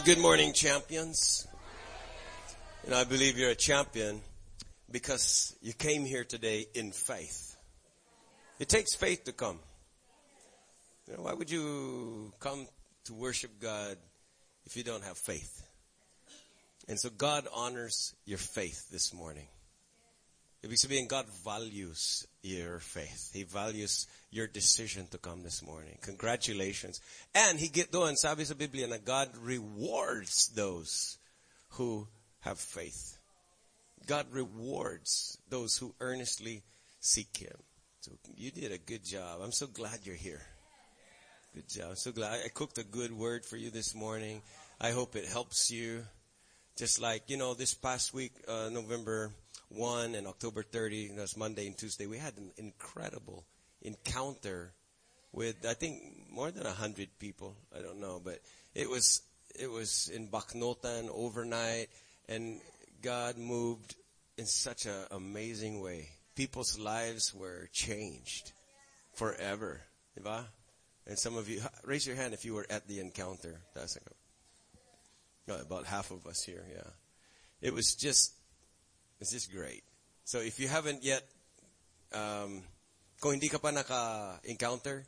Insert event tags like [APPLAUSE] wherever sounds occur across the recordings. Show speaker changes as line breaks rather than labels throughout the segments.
Good morning, champions. And I believe you're a champion because you came here today in faith. It takes faith to come. You know, why would you come to worship God if you don't have faith? And so God honors your faith this morning. Ibig sabihin, God values your faith. He values your decision to come this morning. Congratulations. And he get doon, sabi sa Biblia na God rewards those who have faith. God rewards those who earnestly seek Him. So you did a good job. I'm so glad you're here. Good job. So glad. I cooked a good word for you this morning. I hope it helps you. Just like, you know, this past week, uh, November 1 and October 30, that's Monday and Tuesday, we had an incredible encounter with I think more than a hundred people. I don't know, but it was it was in Bacnotan overnight, and God moved in such an amazing way. People's lives were changed forever? And some of you raise your hand if you were at the encounter. That's about half of us here. Yeah, it was just it's just great. So if you haven't yet um, Kung hindi ka pa naka-encounter,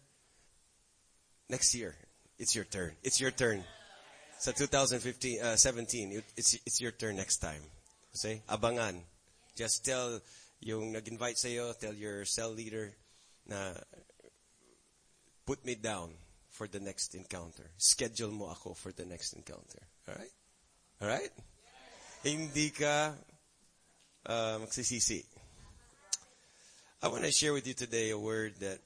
next year, it's your turn. It's your turn. Sa 2015, uh, 17, it's, it's your turn next time. Say, abangan. Just tell yung nag-invite sa'yo, tell your cell leader na put me down for the next encounter. Schedule mo ako for the next encounter. Alright? Alright? Hindi ka uh, magsisisi. I want to share with you today a word that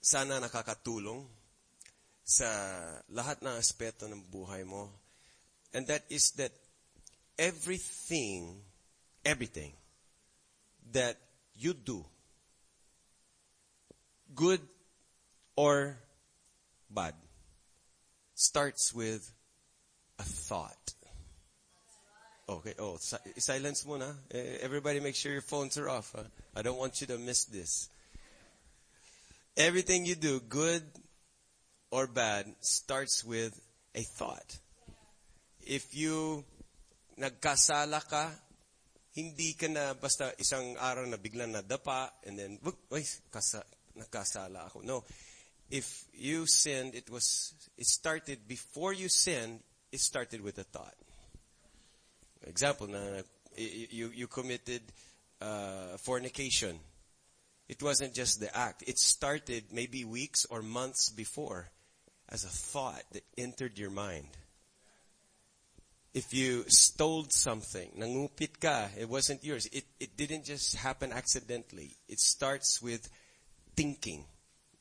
sana nakakatulong sa lahat ng aspeto ng buhay mo. And that is that everything, everything that you do, good or bad, starts with a thought. Okay. Oh, si- silence muna. Eh, everybody make sure your phones are off. Huh? I don't want you to miss this. Everything you do, good or bad, starts with a thought. If you nagkasala ka, hindi ka na basta isang araw na biglang nadapa and then, ay, kasa, nagkasala ako. No. If you sinned, it was, it started before you sinned, it started with a thought. Example, na you, you committed uh, fornication. It wasn't just the act. It started maybe weeks or months before as a thought that entered your mind. If you stole something, nangupit ka, it wasn't yours. It, it didn't just happen accidentally. It starts with thinking.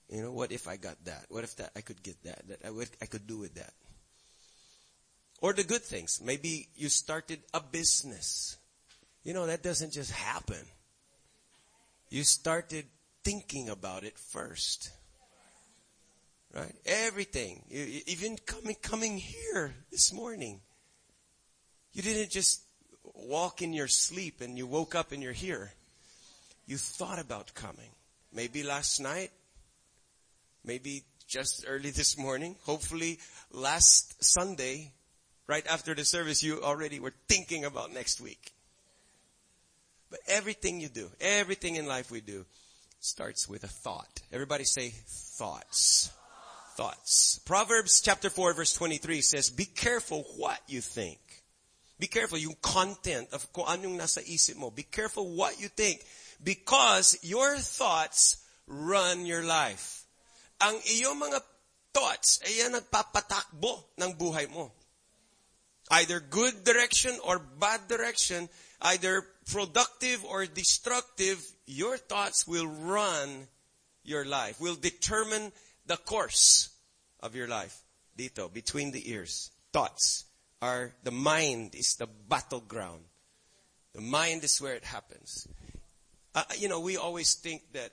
You know, what if I got that? What if that I could get that? That I, I could do with that? Or the good things. Maybe you started a business. You know, that doesn't just happen. You started thinking about it first. Right? Everything. You, even coming, coming here this morning. You didn't just walk in your sleep and you woke up and you're here. You thought about coming. Maybe last night. Maybe just early this morning. Hopefully last Sunday right after the service, you already were thinking about next week. But everything you do, everything in life we do, starts with a thought. Everybody say thoughts. Thoughts. Proverbs chapter 4 verse 23 says, be careful what you think. Be careful yung content of kung anong nasa isip mo. Be careful what you think because your thoughts run your life. Ang iyong mga thoughts ay yan nagpapatakbo ng buhay mo. Either good direction or bad direction, either productive or destructive, your thoughts will run your life, will determine the course of your life. Dito, between the ears. Thoughts are, the mind is the battleground. The mind is where it happens. Uh, you know, we always think that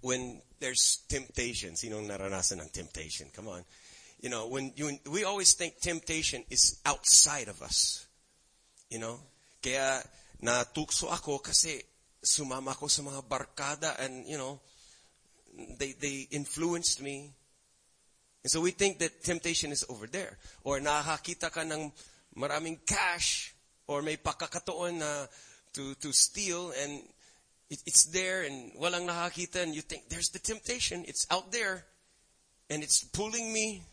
when there's temptations, you know, naranasan ng temptation. Come on you know, when you, we always think temptation is outside of us. You know? Kaya natukso ako kasi sumama ako sa mga barkada and, you know, they, they influenced me. And so we think that temptation is over there. Or nakakita ka ng maraming cash or may pakakatuon na to, to steal and it, it's there and walang nakakita and you think there's the temptation. It's out there and it's pulling me.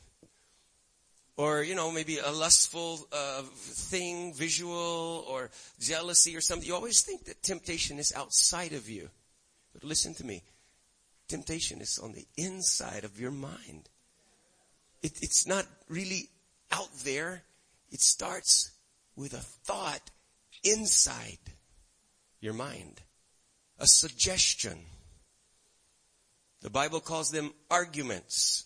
Or, you know, maybe a lustful uh, thing, visual or jealousy or something. You always think that temptation is outside of you. But listen to me. Temptation is on the inside of your mind. It, it's not really out there. It starts with a thought inside your mind. A suggestion. The Bible calls them arguments,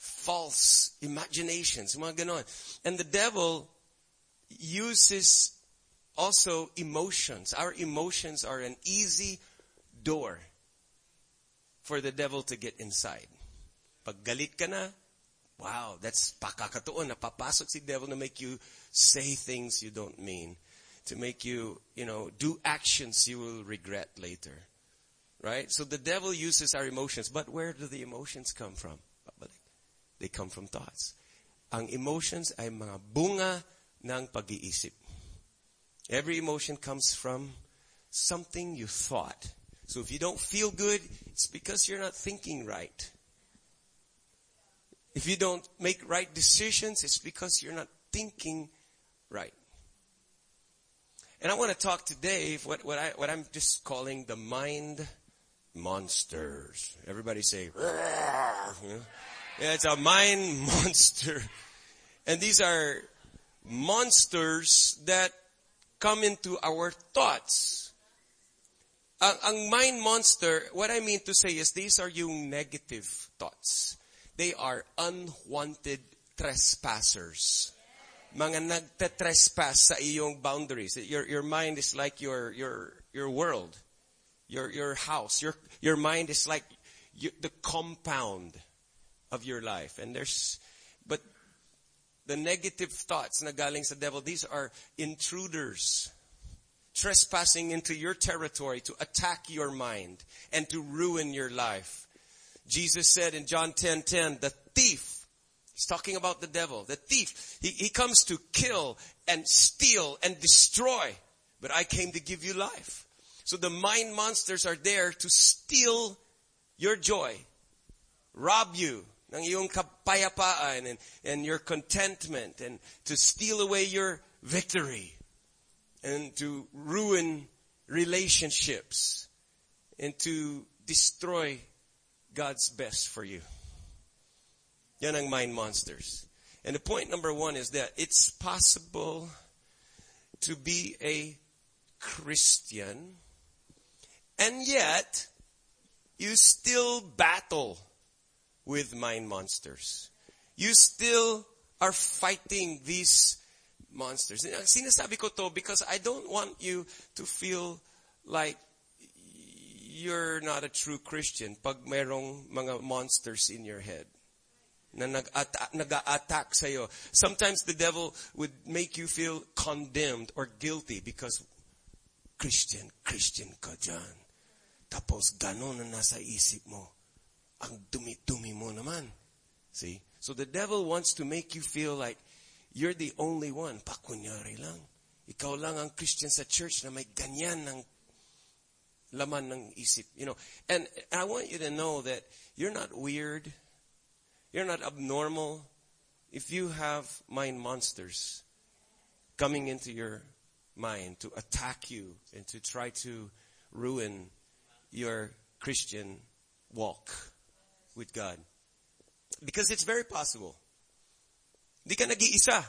false imaginations. And the devil uses also emotions. Our emotions are an easy door for the devil to get inside. Pag galit ka na, wow, that's pakakatuon. Napapasok si devil to make you say things you don't mean. To make you, you know, do actions you will regret later. Right? So the devil uses our emotions. But where do the emotions come from? They come from thoughts. Ang emotions ay mga bunga ng pag-iisip. Every emotion comes from something you thought. So if you don't feel good, it's because you're not thinking right. If you don't make right decisions, it's because you're not thinking right. And I want to talk today what, what I, what I'm just calling the mind monsters. Everybody say, yeah, it's a mind [LAUGHS] monster. And these are monsters that come into our thoughts. Ang, ang mind monster, what I mean to say is these are yung negative thoughts. They are unwanted trespassers. Mga nagte-trespass sa iyong boundaries. Your, your mind is like your, your, your world. Your, your house. Your, your mind is like the compound of your life. And there's, but the negative thoughts na galing sa devil, these are intruders trespassing into your territory to attack your mind and to ruin your life. Jesus said in John 10, 10, the thief, he's talking about the devil, the thief, he, he comes to kill and steal and destroy, but I came to give you life. So the mind monsters are there to steal your joy, rob you ng iyong kapayapaan and, and your contentment and to steal away your victory and to ruin relationships and to destroy God's best for you. Yan ang mind monsters. And the point number one is that it's possible to be a Christian and yet you still battle with mind monsters. You still are fighting these monsters. Sinasabi ko to because I don't want you to feel like you're not a true Christian pag merong mga monsters in your head na nag-attack sa'yo. Sometimes the devil would make you feel condemned or guilty because Christian, Christian ka dyan. Tapos ganon na nasa isip mo. Ang dumi-dumi mo naman. See? So the devil wants to make you feel like you're the only one. Pakunyari lang. Ikaw lang ang Christian sa church na may ganyan ng laman ng isip. You know, and I want you to know that you're not weird. You're not abnormal if you have mind monsters coming into your mind to attack you and to try to ruin your Christian walk with God. Because it's very possible. Di ka nag-iisa.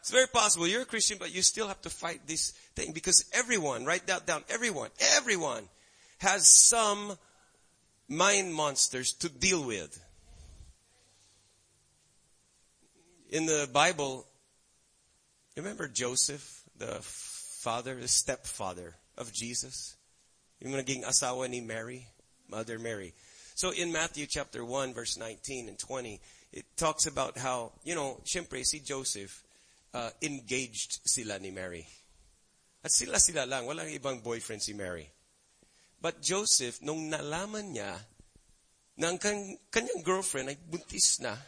It's very possible. You're a Christian, but you still have to fight this thing because everyone, write that down, everyone, everyone has some mind monsters to deal with. In the Bible, remember Joseph, the father, the stepfather of Jesus? Yung naging asawa ni Mary, Mother Mary. So in Matthew chapter 1 verse 19 and 20, it talks about how, you know, syempre si Joseph, uh, engaged sila ni Mary. At sila sila lang, walang ibang boyfriend si Mary. But Joseph, nung nalaman niya ng kan- kanyang girlfriend ay buntis na.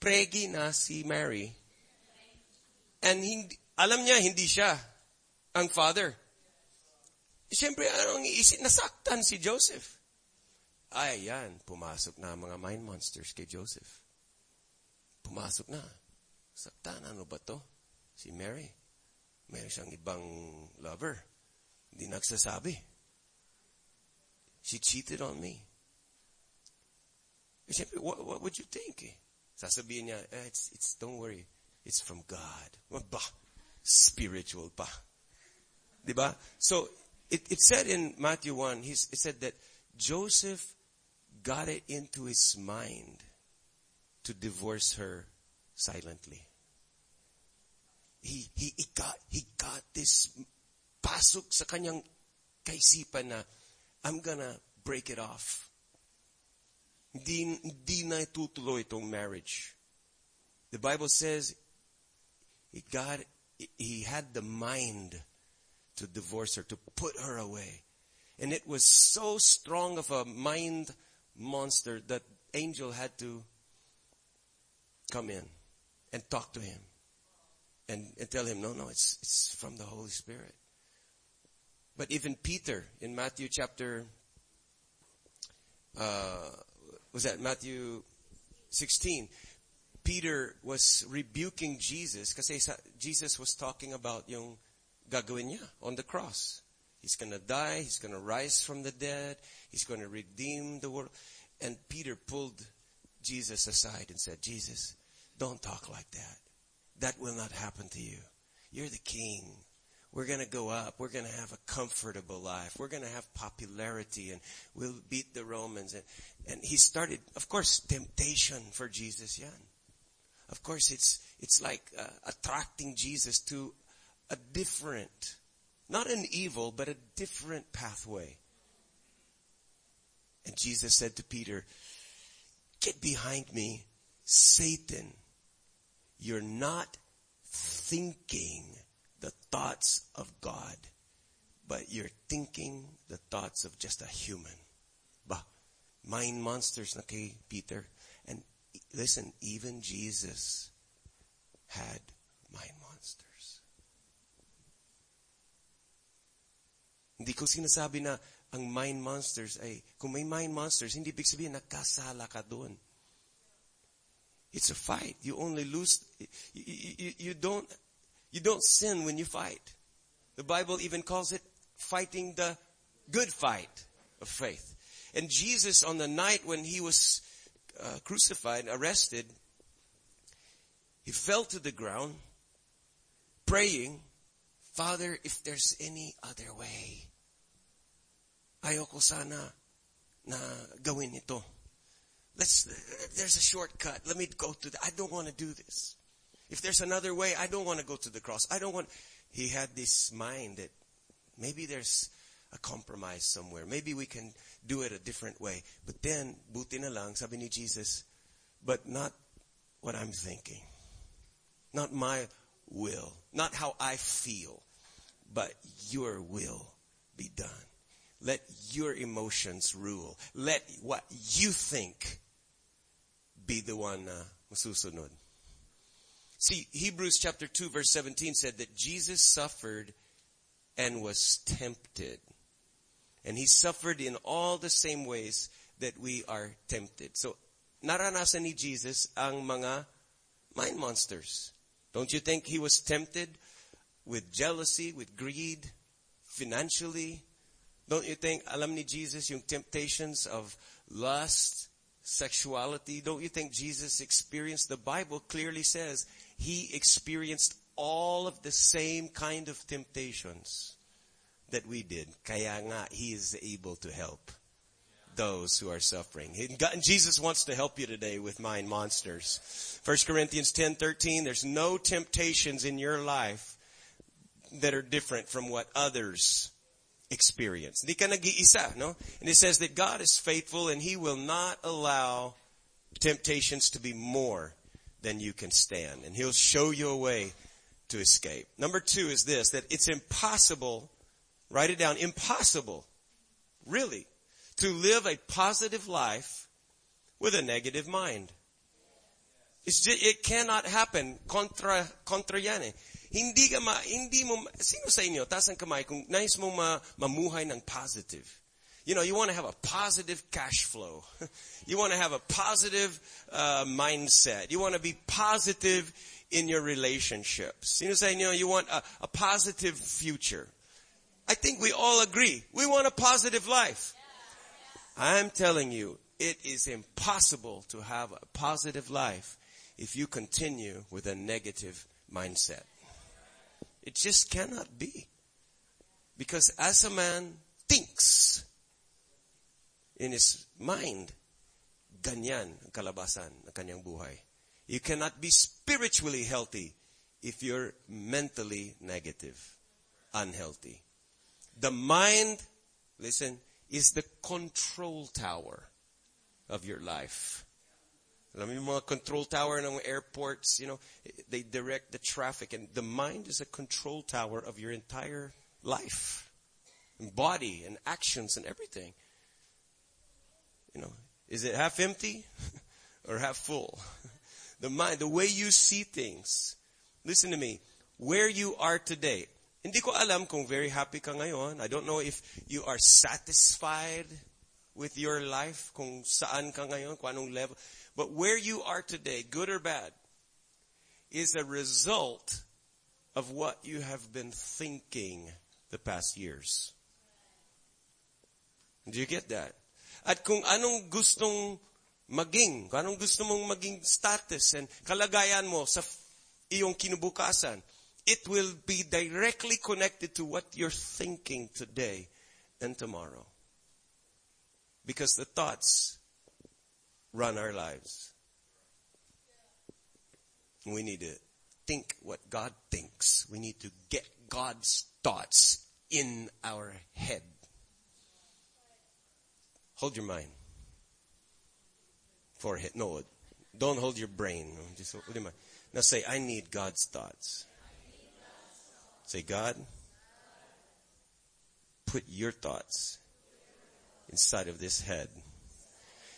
Pregi na si Mary. And hindi, alam niya, hindi siya ang father. Siyempre, anong iisip? Nasaktan si Joseph. Ay, yan. Pumasok na ang mga mind monsters kay Joseph. Pumasok na. Saktan, ano ba to? Si Mary. Meron siyang ibang lover. Hindi nagsasabi. She cheated on me. Eh, Siyempre, what, what would you think? Eh? Sasabihin niya, eh, it's, it's, don't worry. It's from God. Bah, spiritual pa. Diba? So, it, it said in Matthew 1, he's, it said that Joseph got it into his mind to divorce her silently. He, he, he got, he got this pasok sa kanyang kaisipan na, I'm gonna break it off. Hindi, hindi na itutuloy itong marriage. The Bible says, he got, he had the mind to divorce her, to put her away. And it was so strong of a mind monster that angel had to come in and talk to him and, and tell him, no, no, it's, it's from the Holy Spirit. But even Peter in Matthew chapter, uh, was that Matthew 16? Peter was rebuking Jesus because Jesus was talking about yung gagawin niya on the cross. He's gonna die, he's gonna rise from the dead, he's gonna redeem the world. And Peter pulled Jesus aside and said, Jesus, don't talk like that. That will not happen to you. You're the king. We're gonna go up. We're gonna have a comfortable life. We're gonna have popularity and we'll beat the Romans. And, and he started, of course, temptation for Jesus, yan. Of course, it's, it's like uh, attracting Jesus to a different, not an evil, but a different pathway. And Jesus said to Peter, get behind me, Satan. You're not thinking the thoughts of God, but you're thinking the thoughts of just a human. Ba, mind monsters na kay Peter. And listen, even Jesus had mind monsters. Hindi ko sinasabi na ang mind monsters ay, kung may mind monsters, hindi big sabihin nakasala ka doon. It's a fight. You only lose, you, you, you don't, you don't sin when you fight. The Bible even calls it fighting the good fight of faith. And Jesus on the night when he was uh, crucified, arrested, he fell to the ground praying, Father, if there's any other way, ayoko sana na gawin ito. Let's, there's a shortcut. Let me go to the, I don't want to do this. If there's another way, I don't want to go to the cross. I don't want, he had this mind that maybe there's a compromise somewhere. Maybe we can do it a different way. But then, buti na lang, sabi ni Jesus, but not what I'm thinking. Not my will. Not how I feel. But your will be done. Let your emotions rule. Let what you think be the one uh, masusunod. See, Hebrews chapter 2 verse 17 said that Jesus suffered and was tempted. And he suffered in all the same ways that we are tempted. So, naranasan ni Jesus ang mga mind monsters. Don't you think he was tempted with jealousy, with greed, financially? Don't you think, alam ni Jesus yung temptations of lust, sexuality? Don't you think Jesus experienced, the Bible clearly says, he experienced all of the same kind of temptations that we did. Kaya nga, he is able to help those who are suffering. Jesus wants to help you today with mind monsters. 1 Corinthians 10:13 there's no temptations in your life that are different from what others experience. Hindi ka nag-iisa, no? And it says that God is faithful and he will not allow temptations to be more than you can stand. And he'll show you a way to escape. Number two is this, that it's impossible, write it down, impossible, really, to live a positive life with a negative mind. It's just, it cannot happen. Contra, contra yan eh. Hindi ka ma, hindi mo, sino sa inyo, taas ang kamay, kung nais mo ma, mamuhay ng positive. You know, you want to have a positive cash flow. [LAUGHS] you want to have a positive uh, mindset. You want to be positive in your relationships. Sino sa inyo, you want a, a positive future. I think we all agree. We want a positive life. I'm telling you, it is impossible to have a positive life if you continue with a negative mindset. It just cannot be. Because as a man thinks in his mind, ganyan kalabasan ng kanyang buhay. You cannot be spiritually healthy if you're mentally negative, unhealthy. The mind, listen, is the control tower of your life. Alam mo control tower ng airports, you know, they direct the traffic and the mind is a control tower of your entire life. And body and actions and everything. You know, is it half empty [LAUGHS] or half full? [LAUGHS] The mind, the way you see things. Listen to me. Where you are today. Hindi ko alam kung very happy ka ngayon. I don't know if you are satisfied with your life, kung saan ka ngayon, kung anong level. But where you are today, good or bad, is a result of what you have been thinking the past years. Do you get that? At kung anong gustong maging, kung anong gusto mong maging status and kalagayan mo sa iyong kinubukasan, it will be directly connected to what you're thinking today and tomorrow. Because the thoughts run our lives. We need to think what God thinks. We need to get God's thoughts in our head. Hold your mind. Forehead. No, don't hold your brain. Just hold your mind. Now say, I need God's thoughts. Say, God, put your thoughts inside of this head.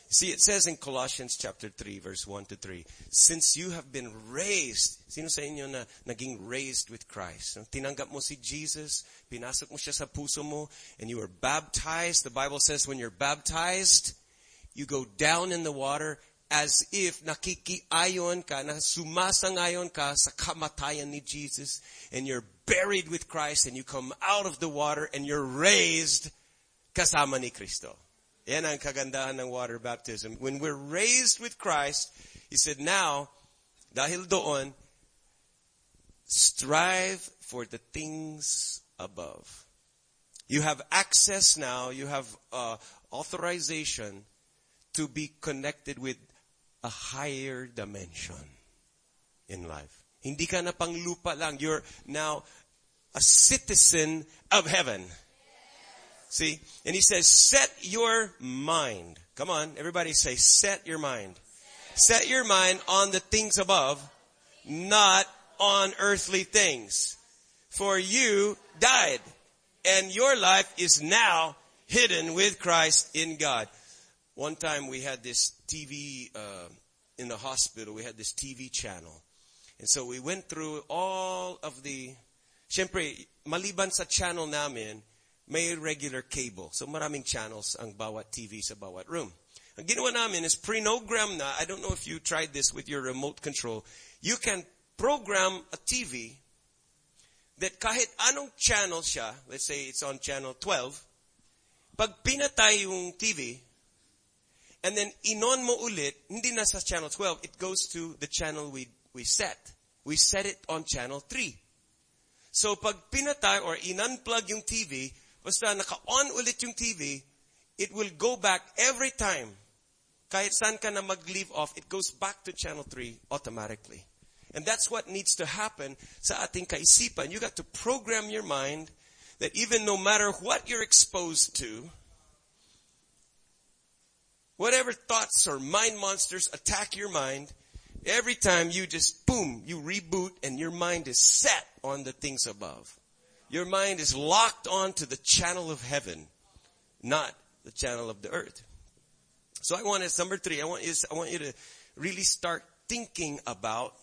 See, it says in Colossians chapter 3, verse 1 to 3, since you have been raised, sino sa inyo na naging raised with Christ? Tinanggap mo si Jesus, pinasok mo siya sa puso mo, and you were baptized. The Bible says when you're baptized, you go down in the water as if nakikiayon ka, na sumasangayon ka sa kamatayan ni Jesus, and you're buried with Christ, and you come out of the water, and you're raised kasama ni Kristo. Yan kagandahan ng water baptism. When we're raised with Christ, He said, now, dahil doon, strive for the things above. You have access now, you have uh, authorization to be connected with a higher dimension in life. Hindi ka na pang lupa lang. You're now a citizen of heaven. See? And he says, set your mind. Come on, everybody say, set your mind. Set your mind on the things above, not on earthly things. For you died, and your life is now hidden with Christ in God. One time we had this TV, uh, in the hospital, we had this TV channel. And so we went through all of the, syempre, maliban sa channel namin, may regular cable. So maraming channels ang bawat TV sa bawat room. Ang ginawa namin is pre-program na, I don't know if you tried this with your remote control, you can program a TV that kahit anong channel siya, let's say it's on channel 12, pag pinatay yung TV, and then inon mo ulit, hindi na sa channel 12, it goes to the channel we, we set. We set it on channel 3. So pag pinatay or in-unplug yung TV, Basta naka-on ulit yung TV, it will go back every time. Kahit saan ka na mag-leave off, it goes back to channel 3 automatically. And that's what needs to happen sa ating kaisipan. You got to program your mind that even no matter what you're exposed to, whatever thoughts or mind monsters attack your mind, every time you just boom, you reboot and your mind is set on the things above. Your mind is locked onto the channel of heaven, not the channel of the earth. So I want to, number three, I want you, I want you to really start thinking about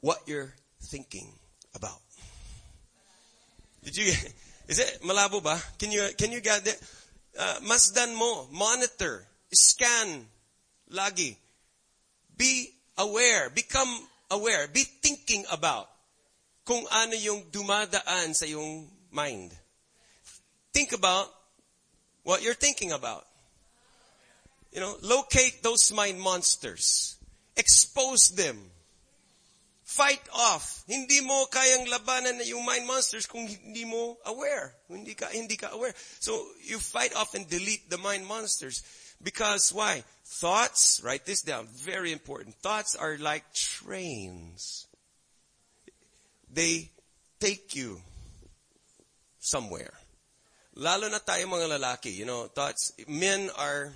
what you're thinking about. Did you, [LAUGHS] is it malabo ba? Can you, can you get that? Uh, masdan mo, monitor, scan, lagi. Be aware, become aware, be thinking about kung ano yung dumadaan sa yung mind. Think about what you're thinking about. You know, locate those mind monsters. Expose them. Fight off. Hindi mo kayang labanan na yung mind monsters kung hindi mo aware. Hindi ka, hindi ka aware. So, you fight off and delete the mind monsters. Because why? Thoughts, write this down, very important. Thoughts are like trains. They take you somewhere. Lalo na tayo mga lalaki, you know, thoughts, men are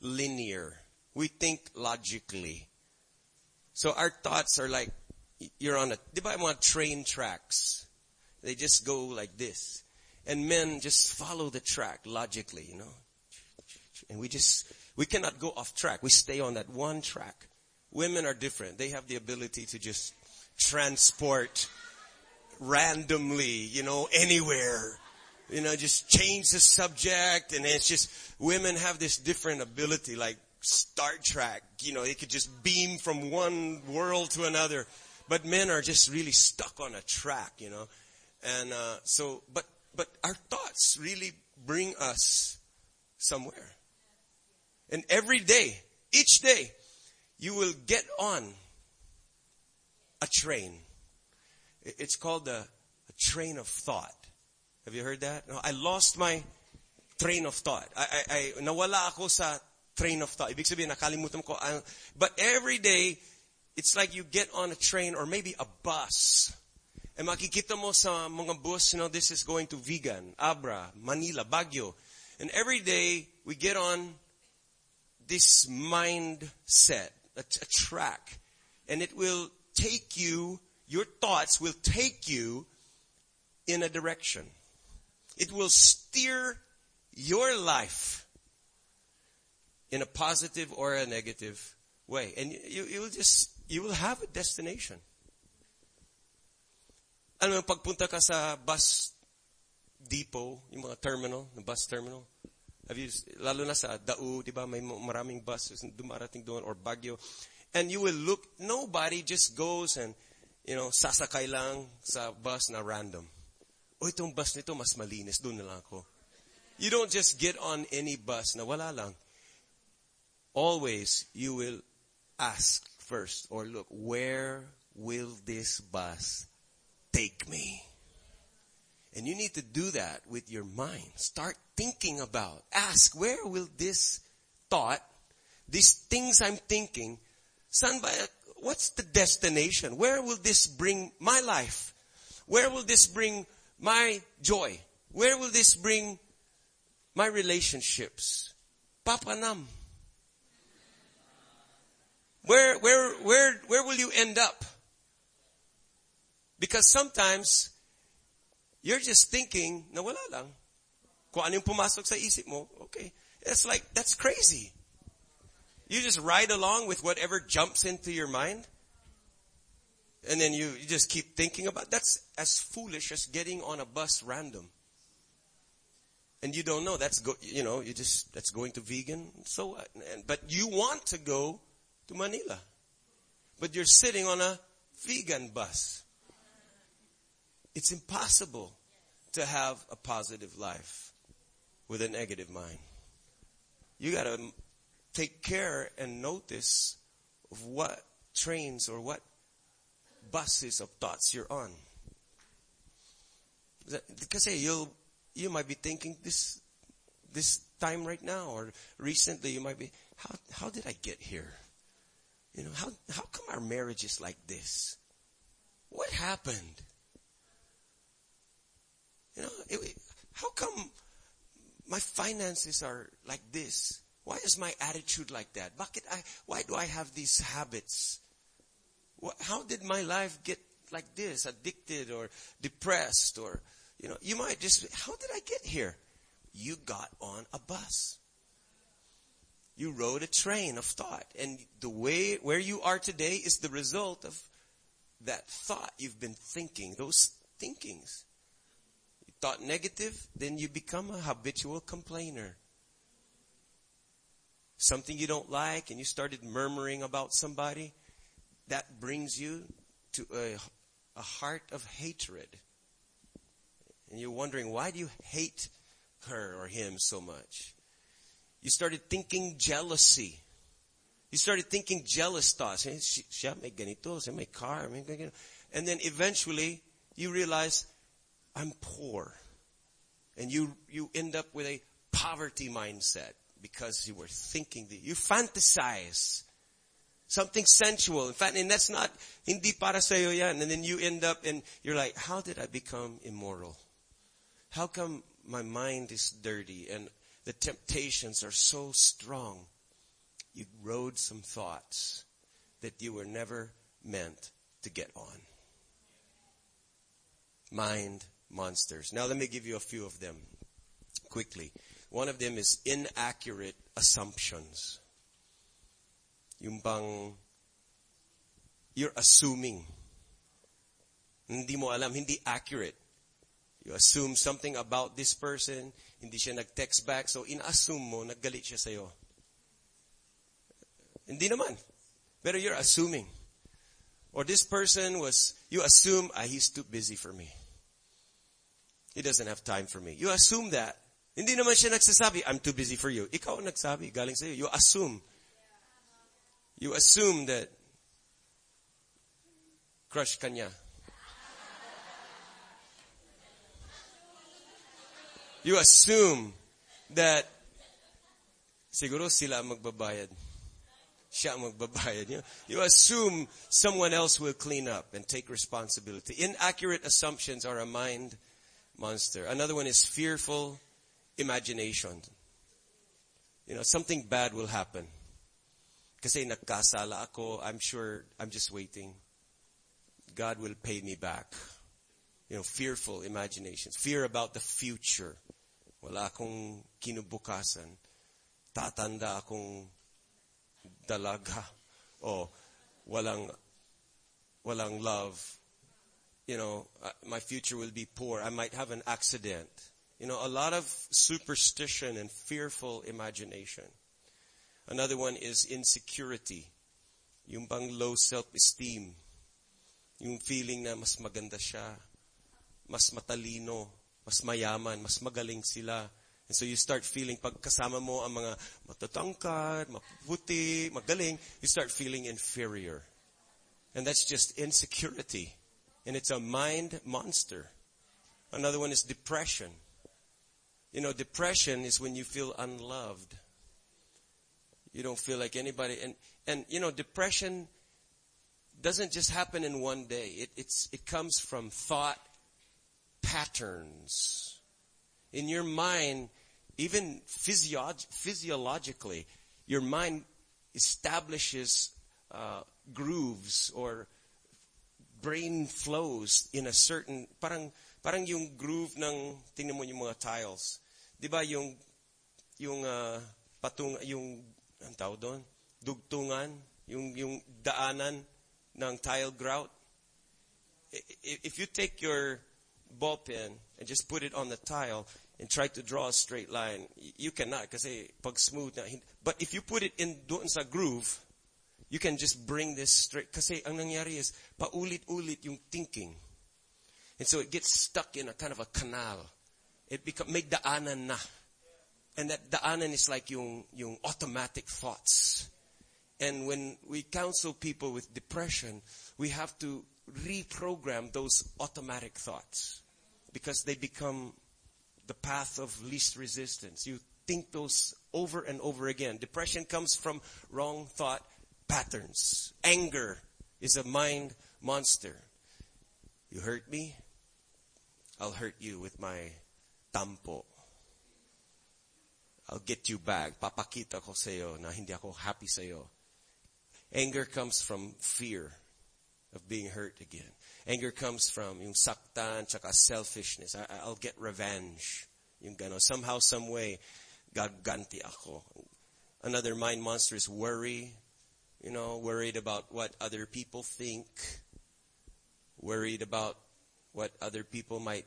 linear. We think logically. So our thoughts are like, you're on a, di ba mga train tracks? They just go like this. And men just follow the track logically, you know. And we just, we cannot go off track. We stay on that one track. Women are different. They have the ability to just transport randomly, you know, anywhere. You know, just change the subject and it's just, women have this different ability like Star Trek, you know, they could just beam from one world to another. But men are just really stuck on a track, you know. And, uh, so, but, but our thoughts really bring us somewhere. And every day, each day, you will get on a train. It's called a, a train of thought. Have you heard that? No, I lost my train of thought. I, I, I nawala ako sa train of thought. Ibig sabihin, nakalimutan ko. But every day, it's like you get on a train or maybe a bus. And makikita mo sa mga bus, you know, this is going to Vigan, Abra, Manila, Baguio. And every day, we get on this mindset, a, a track. And it will take you, your thoughts will take you in a direction. It will steer your life in a positive or a negative way. And you, you will just, you will have a destination. Ano, pagpunta ka sa bus depot, yung mga terminal, the bus terminal, have you, lalo na sa Dau, di ba, may maraming buses dumarating doon, or Baguio. And you will look, nobody just goes and, you know, sasakay lang sa bus na random. O itong bus nito mas malinis, doon na lang ako. You don't just get on any bus na wala lang. Always, you will ask first or look, where will this bus take me? And you need to do that with your mind. Start thinking about, ask, where will this thought, these things I'm thinking, son, what's the destination? Where will this bring my life? Where will this bring my joy? Where will this bring my relationships? Papanam. Where, where, where, where will you end up? Because sometimes, you're just thinking na wala lang. Kung ano pumasok sa isip mo, okay. It's like, that's crazy. You just ride along with whatever jumps into your mind. And then you, you just keep thinking about, that's as foolish as getting on a bus random. And you don't know, that's go, you know, you just, that's going to Vigan, so what? And, but you want to go to Manila. But you're sitting on a Vigan bus. It's impossible to have a positive life with a negative mind. You gotta take care and notice of what trains or what buses of thoughts you're on. Because you you might be thinking this this time right now or recently you might be how how did I get here? You know, how how come our marriage is like this? What happened? You know, it, how come my finances are like this? Why is my attitude like that? Bakit I, why do I have these habits? How did my life get like this? Addicted or depressed or, you know, you might just, how did I get here? you got on a bus. You rode a train of thought. And the way, where you are today is the result of that thought you've been thinking, those thinkings. You thought negative, then you become a habitual complainer. Something you don't like and you started murmuring about somebody, that brings you to a, a heart of hatred. And you're wondering, why do you hate her or him so much? You started thinking jealousy. You started thinking jealous thoughts. Siya may car. And then eventually you realize, I'm poor. And you, you end up with a poverty mindset because you were thinking that you fantasize something sensual. In fact, and that's not, hindi para sa'yo yan. And then you end up and you're like, how did I become immoral? How come my mind is dirty and the temptations are so strong? You rode some thoughts that you were never meant to get on. Mind monsters. Now let me give you a few of them quickly. One of them is inaccurate assumptions. Yung bang, you're assuming. Hindi mo alam, hindi accurate. You assume something about this person, hindi siya nag-text back, so in-assume mo, naggalit siya sa'yo. Hindi naman. Pero you're assuming. Or this person was, you assume, ah, he's too busy for me. He doesn't have time for me. You assume that. Hindi naman siya nagsasabi, I'm too busy for you. Ikaw ang nagsabi, galing sa'yo. You assume. You assume that crush kanya. You assume that siguro sila magbabayad. Siya magbabayad. You, you assume someone else will clean up and take responsibility. Inaccurate assumptions are a mind monster. Another one is fearful imagination. You know, something bad will happen. Kasi nagkasala ako, I'm sure, I'm just waiting. God will pay me back. You know, fearful imaginations. Fear about the future. Wala akong kinubukasan. Tatanda akong dalaga. O walang, walang love. You know, uh, my future will be poor. I might have an accident. You know, a lot of superstition and fearful imagination. Another one is insecurity. Yung bang low self-esteem. Yung feeling na mas maganda siya, mas matalino, mas mayaman, mas magaling sila. And so you start feeling, pag kasama mo ang mga matatangkad, maputi, magaling, you start feeling inferior. And that's just insecurity. And it's a mind monster. Another one is depression. You know, depression is when you feel unloved. You don't feel like anybody. And, and you know, depression doesn't just happen in one day. It, it's, it comes from thought patterns. In your mind, even physiolog- physiologically, your mind establishes uh, grooves or brain flows in a certain, parang, parang yung groove ng, tingnan mo yung mga tiles. Di ba yung, yung uh, patung, yung ang tawag doon? Dugtungan, yung, yung daanan ng tile grout. If you take your ball pen and just put it on the tile and try to draw a straight line, you cannot kasi pag smooth na. But if you put it in doon sa groove, you can just bring this straight. Kasi ang nangyari is, paulit-ulit yung thinking. And so it gets stuck in a kind of a canal. It become, may daanan na. And that daanan is like yung, yung automatic thoughts. And when we counsel people with depression, we have to reprogram those automatic thoughts because they become the path of least resistance. You think those over and over again. Depression comes from wrong thought patterns. Anger is a mind monster. You hurt me, I'll hurt you with my tampo. I'll get you back. Papakita ko sa'yo na hindi ako happy sa'yo. Anger comes from fear of being hurt again. Anger comes from yung saktan tsaka selfishness. I, I'll get revenge. Yung gano, somehow, some way, gaganti ako. Another mind monster is worry. You know, worried about what other people think. Worried about what other people might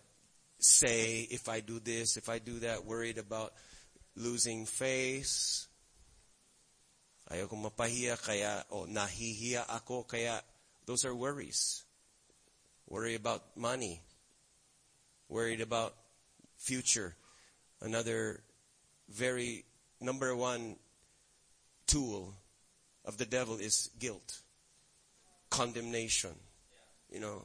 say if I do this, if I do that. Worried about losing face. Ayaw kong mapahiya kaya, o oh, nahihiya ako kaya, those are worries. Worry about money. Worried about future. Another very number one tool of the devil is guilt. Condemnation. You know,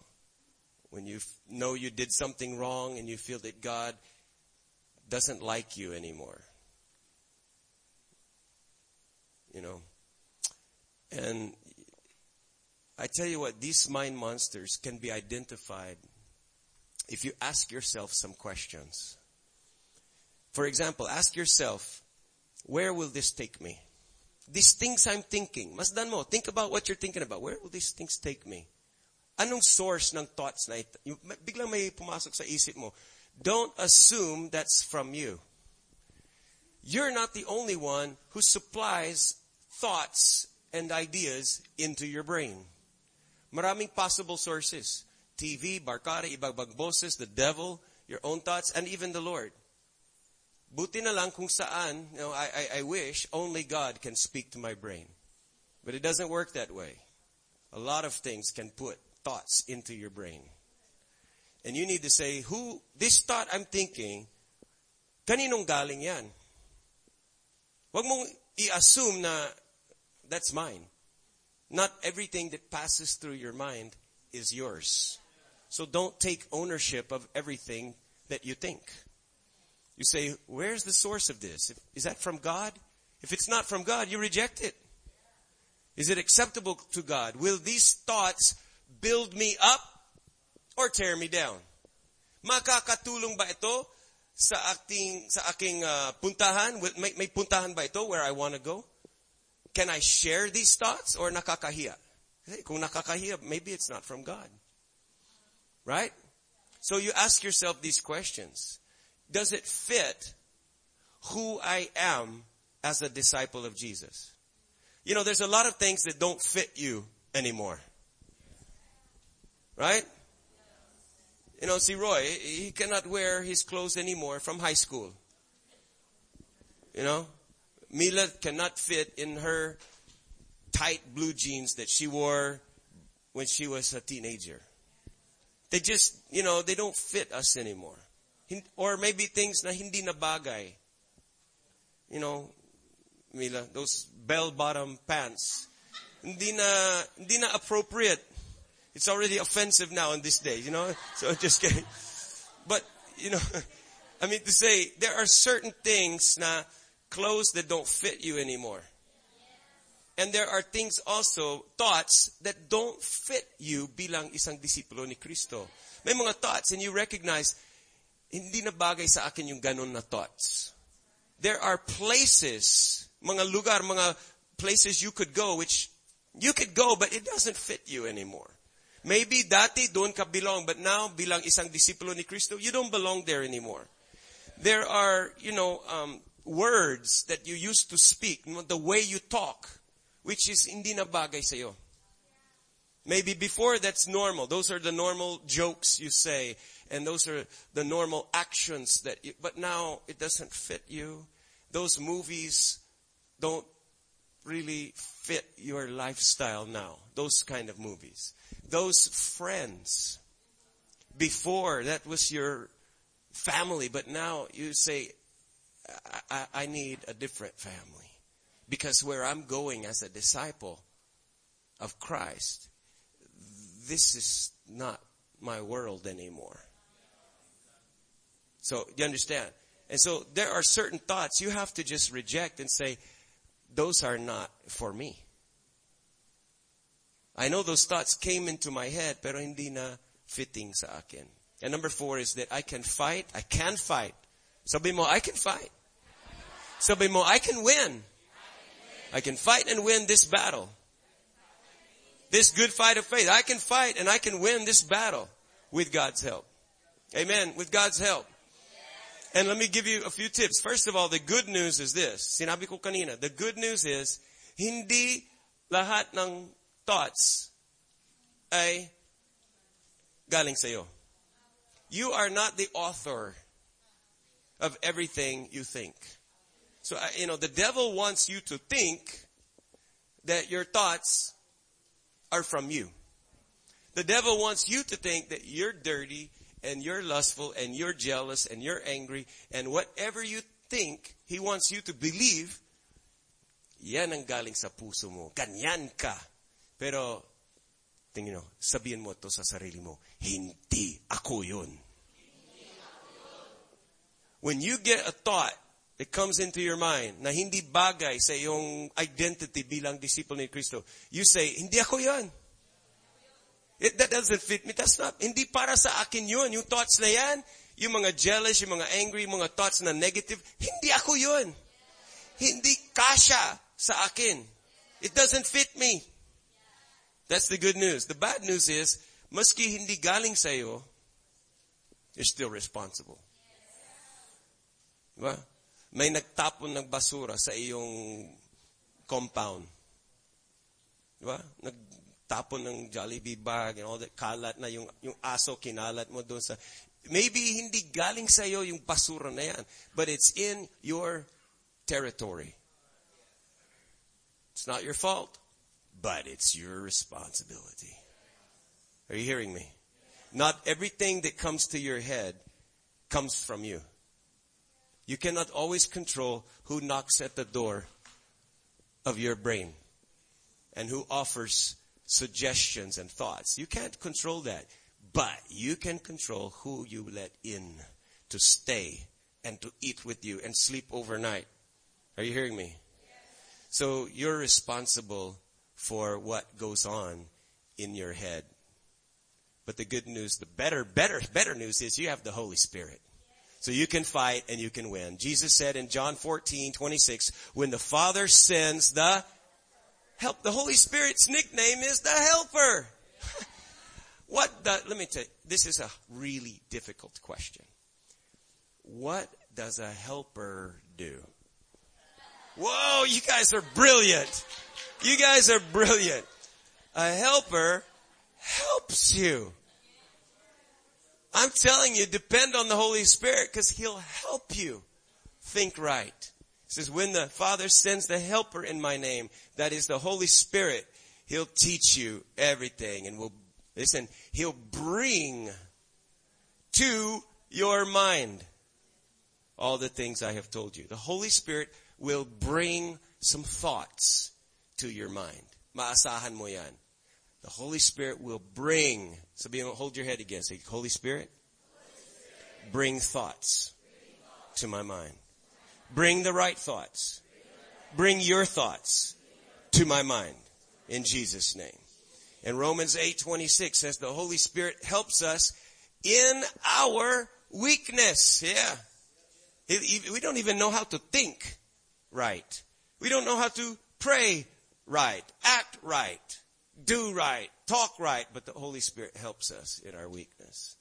when you know you did something wrong and you feel that God doesn't like you anymore. You know, and I tell you what, these mind monsters can be identified if you ask yourself some questions. For example, ask yourself, where will this take me? These things I'm thinking, masdan mo, think about what you're thinking about. Where will these things take me? Anong source ng thoughts na ito? Biglang may pumasok sa isip mo. Don't assume that's from you. You're not the only one who supplies thoughts and ideas into your brain. Maraming possible sources. TV, barkada, ibang boses, the devil, your own thoughts, and even the Lord. Buti na lang kung saan, you know, I, I, I wish only God can speak to my brain. But it doesn't work that way. A lot of things can put thoughts into your brain. And you need to say, who, this thought I'm thinking, kaninong galing yan? Huwag mong i-assume na that's mine. Not everything that passes through your mind is yours. So don't take ownership of everything that you think. You say, where's the source of this? Is that from God? If it's not from God, you reject it. Is it acceptable to God? Will these thoughts build me up or tear me down? Makakatulong ba ito sa aking sa aking uh, puntahan? May, may puntahan ba ito where I want to go? Can I share these thoughts or nakakahiya? Kung nakakahiya, maybe it's not from God. Right? So you ask yourself these questions. Does it fit who I am as a disciple of Jesus? You know, there's a lot of things that don't fit you anymore. Right? You know, see Roy, he cannot wear his clothes anymore from high school. You know? Mila cannot fit in her tight blue jeans that she wore when she was a teenager. They just, you know, they don't fit us anymore. Or maybe things na hindi na bagay. You know, Mila, those bell-bottom pants. Hindi na, hindi na appropriate. It's already offensive now in this day, you know? [LAUGHS] So just kidding. But, you know, [LAUGHS] I mean to say, there are certain things now, clothes that don't fit you anymore. And there are things also, thoughts that don't fit you bilang isang disipulo ni Kristo. May mga thoughts and you recognize, hindi na bagay sa akin yung ganon na thoughts. There are places, mga lugar, mga places you could go which you could go but it doesn't fit you anymore. Maybe dati doon ka belong but now bilang isang disipulo ni Kristo, you don't belong there anymore. There are, you know, um, words that you used to speak, the way you talk which is hindi na bagay sa'yo. Maybe before that's normal. Those are the normal jokes you say. And those are the normal actions that you, but now it doesn't fit you. Those movies don't really fit your lifestyle now. Those kind of movies. Those friends. Before that was your family, but now you say, I, I, I need a different family. Because where I'm going as a disciple of Christ, this is not my world anymore. So, you understand? And so there are certain thoughts you have to just reject and say, those are not for me. I know those thoughts came into my head, pero hindi na fitting sa akin. And number four is that I can fight. I can fight. Sabi mo, I can fight. Sabi mo, I can win. I can fight and win this battle. This good fight of faith. I can fight and I can win this battle with God's help. Amen. With God's help. And let me give you a few tips. First of all, the good news is this. Sinabi ko kanina, the good news is, hindi lahat ng thoughts ay galing sa'yo. You are not the author of everything you think. So, you know, the devil wants you to think that your thoughts are from you. The devil wants you to think that you're dirty and you're lustful and you're jealous and you're angry and whatever you think, he wants you to believe, yan ang galing sa puso mo. Ganyan ka. Pero, tingin mo, sabihin mo to sa sarili mo, hindi ako yun. When you get a thought that comes into your mind na hindi bagay sa iyong identity bilang disciple ni Kristo, you say, hindi ako yan. It, that doesn't fit me. That's not, hindi para sa akin yun. Yung thoughts na yan, yung mga jealous, yung mga angry, yung mga thoughts na negative, hindi ako yun. Hindi kasha sa akin. It doesn't fit me. That's the good news. The bad news is, maski hindi galing sa'yo, you're still responsible. Diba? May nagtapon ng basura sa iyong compound. Diba? Nag, tapon ng Jollibee bag and all that, kalat na yung, yung aso, kinalat mo doon sa, maybe hindi galing sa iyo yung basura na yan, but it's in your territory. It's not your fault, but it's your responsibility. Are you hearing me? Not everything that comes to your head comes from you. You cannot always control who knocks at the door of your brain and who offers suggestions and thoughts. You can't control that. But you can control who you let in to stay and to eat with you and sleep overnight. Are you hearing me? So you're responsible for what goes on in your head. But the good news, the better, better, better news is you have the Holy Spirit. So you can fight and you can win. Jesus said in John 14, 26, when the Father sends the help. The Holy Spirit's nickname is the helper. [LAUGHS] what the, let me tell you, this is a really difficult question. What does a helper do? Whoa, you guys are brilliant. You guys are brilliant. A helper helps you. I'm telling you, depend on the Holy Spirit because He'll help you think right says, when the Father sends the helper in my name, that is the Holy Spirit, He'll teach you everything and will, listen, He'll bring to your mind all the things I have told you. The Holy Spirit will bring some thoughts to your mind. Maasahan mo yan. The Holy Spirit will bring, sabihin mo, hold your head again. Say, Holy Spirit, bring thoughts to my mind. Bring the right thoughts. Bring your thoughts to my mind in Jesus name. And Romans 8:26 says the Holy Spirit helps us in our weakness. Yeah. We don't even know how to think right. We don't know how to pray right, act right, do right, talk right, but the Holy Spirit helps us in our weakness.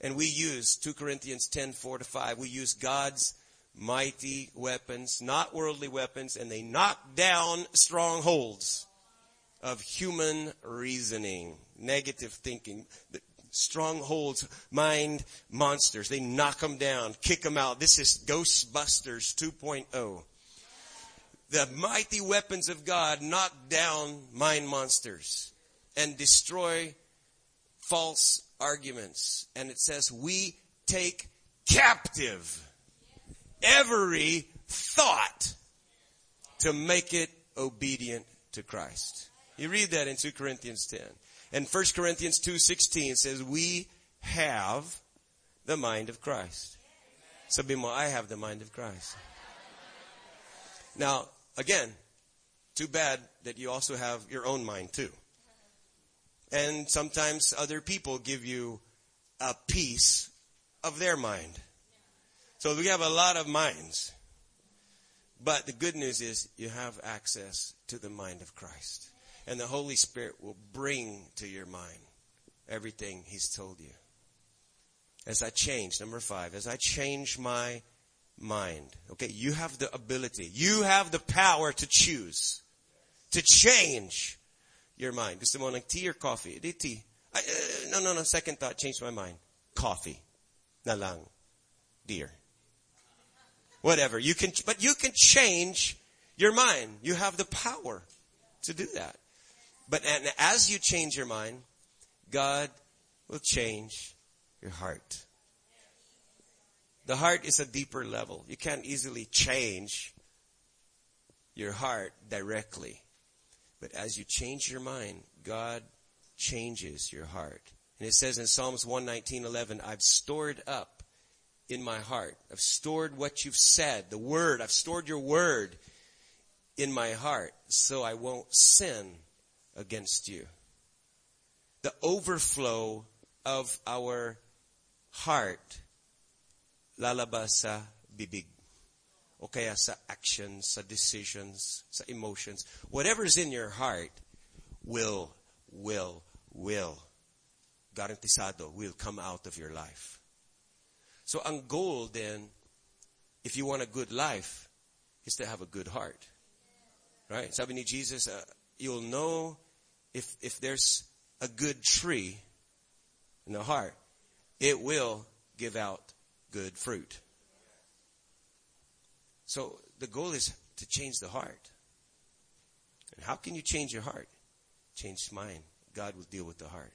And we use 2 Corinthians 10, 4 to 5, we use God's mighty weapons, not worldly weapons, and they knock down strongholds of human reasoning, negative thinking, strongholds, mind monsters. They knock them down, kick them out. This is Ghostbusters 2.0. The mighty weapons of God knock down mind monsters and destroy false arguments. And it says, we take captive every thought to make it obedient to Christ. You read that in 2 Corinthians 10. And 1 Corinthians 2.16 says, we have the mind of Christ. Sabi mo, I have the mind of Christ. Now, again, too bad that you also have your own mind too. And sometimes other people give you a piece of their mind. So we have a lot of minds. But the good news is you have access to the mind of Christ. And the Holy Spirit will bring to your mind everything He's told you. As I change, number five, as I change my mind. Okay, you have the ability, you have the power to choose, to change your mind. Gusto mo ng tea or coffee? Di tea. I, uh, no, no, no. Second thought, change my mind. Coffee. Na lang. Dear. Whatever. You can, but you can change your mind. You have the power to do that. But and as you change your mind, God will change your heart. The heart is a deeper level. You can't easily change your heart directly. But as you change your mind, God changes your heart. And it says in Psalms 119:11, I've stored up in my heart. I've stored what you've said, the word. I've stored your word in my heart so I won't sin against you. The overflow of our heart lalabas sa bibig. O kaya sa actions, sa decisions, sa emotions. Whatever's in your heart will, will, will, garantisado, will come out of your life. So ang goal then, if you want a good life, is to have a good heart. Right? Sabi ni Jesus, uh, you'll know if, if there's a good tree in the heart, it will give out good fruit. So the goal is to change the heart. And how can you change your heart? Change mind. God will deal with the heart.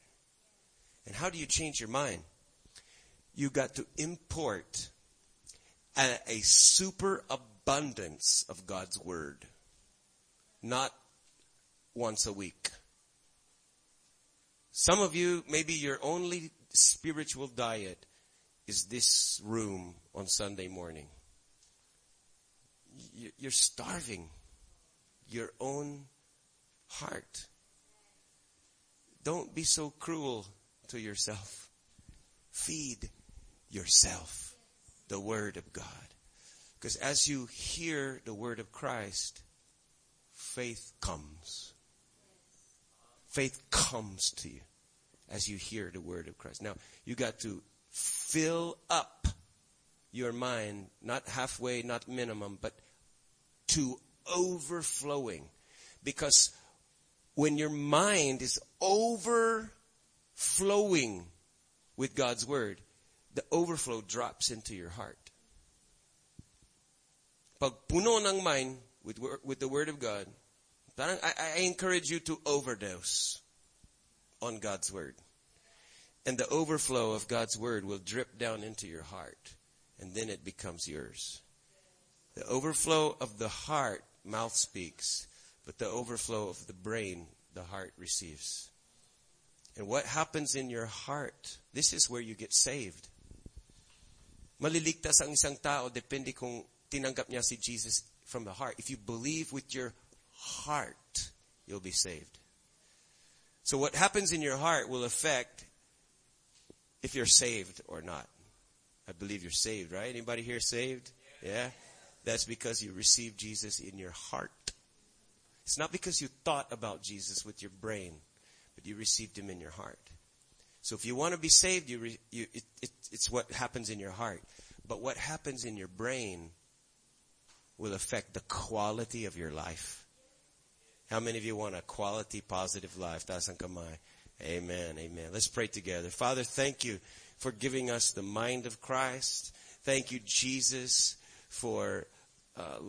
And how do you change your mind? You got to import a, a super abundance of God's word. Not once a week. Some of you, maybe your only spiritual diet is this room on Sunday morning. You're starving your own heart. Don't be so cruel to yourself. Feed yourself the Word of God. Because as you hear the Word of Christ, faith comes. Faith comes to you as you hear the Word of Christ. Now, you got to fill up your mind, not halfway, not minimum, but to overflowing. Because when your mind is overflowing with God's Word, the overflow drops into your heart. Pag puno ng mind with, with the Word of God, I, I encourage you to overdose on God's Word. And the overflow of God's word will drip down into your heart. And then it becomes yours. The overflow of the heart, mouth speaks. But the overflow of the brain, the heart receives. And what happens in your heart, this is where you get saved. Maliligtas ang isang tao depende kung tinanggap niya si Jesus from the heart. If you believe with your heart, you'll be saved. So what happens in your heart will affect if you're saved or not. I believe you're saved, right? Anybody here saved? Yeah? That's because you received Jesus in your heart. It's not because you thought about Jesus with your brain, but you received him in your heart. So if you want to be saved, you, re, you it, it, it's what happens in your heart. But what happens in your brain will affect the quality of your life. How many of you want a quality, positive life? Kamay. Amen. Amen. Let's pray together. Father, thank you for giving us the mind of Christ. Thank you, Jesus, for uh,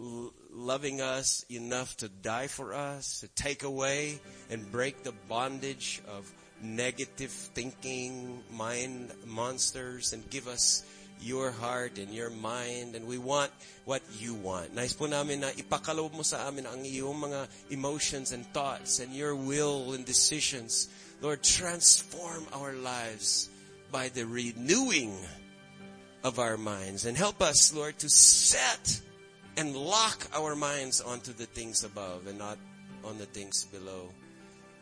loving us enough to die for us, to take away and break the bondage of negative thinking, mind monsters, and give us your heart and your mind and we want what you want. Nice po namin na ipakalob mo sa amin ang iyong mga emotions and thoughts and your will and decisions Lord, transform our lives by the renewing of our minds and help us, Lord, to set and lock our minds onto the things above and not on the things below.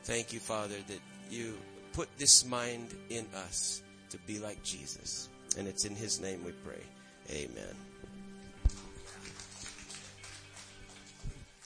Thank you, Father, that you put this mind in us to be like Jesus. And it's in His name we pray. Amen.